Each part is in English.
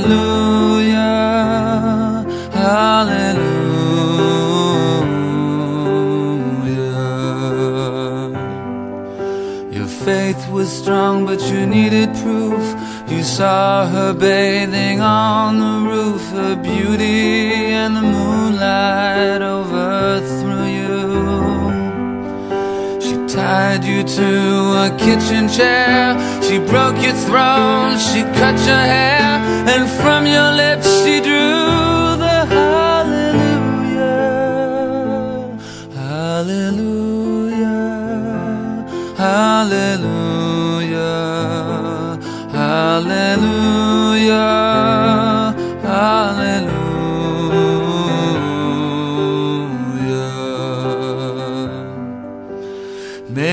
hallelujah, hallelujah. Your faith was strong, but you needed proof. You saw her bathing on the roof, her beauty and the moonlight overthrew tied you to a kitchen chair, she broke your throne, she cut your hair, and from your lips she drew the hallelujah, hallelujah, hallelujah, hallelujah,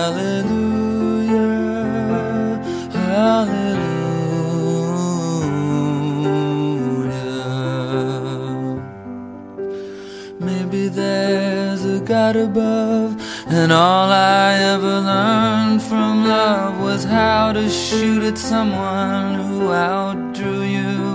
hallelujah, hallelujah. Maybe there's a God above, and all I ever learned from love was how to shoot at someone who outdrew you.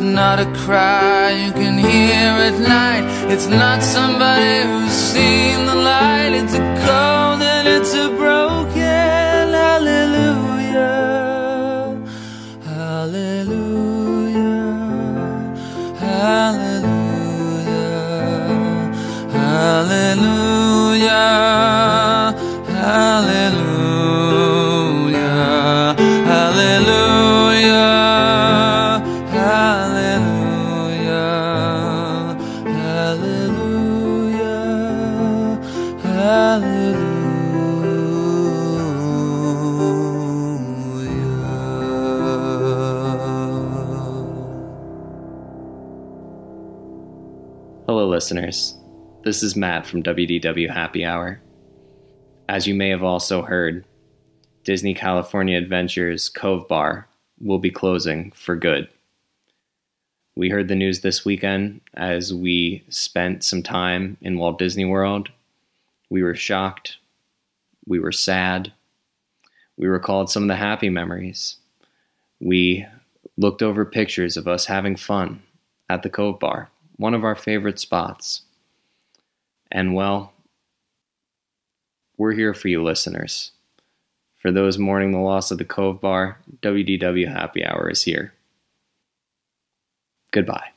It's not a cry you can hear at night, it's not somebody who's seen the light, it's a cold and it's a broken listeners. This is Matt from WDW Happy Hour. As you may have also heard, Disney California Adventures Cove Bar will be closing for good. We heard the news this weekend as we spent some time in Walt Disney World. We were shocked. We were sad. We recalled some of the happy memories. We looked over pictures of us having fun at the Cove Bar, one of our favorite spots. And well, we're here for you listeners. For those mourning the loss of the Cove Bar, WDW Happy Hour is here. Goodbye.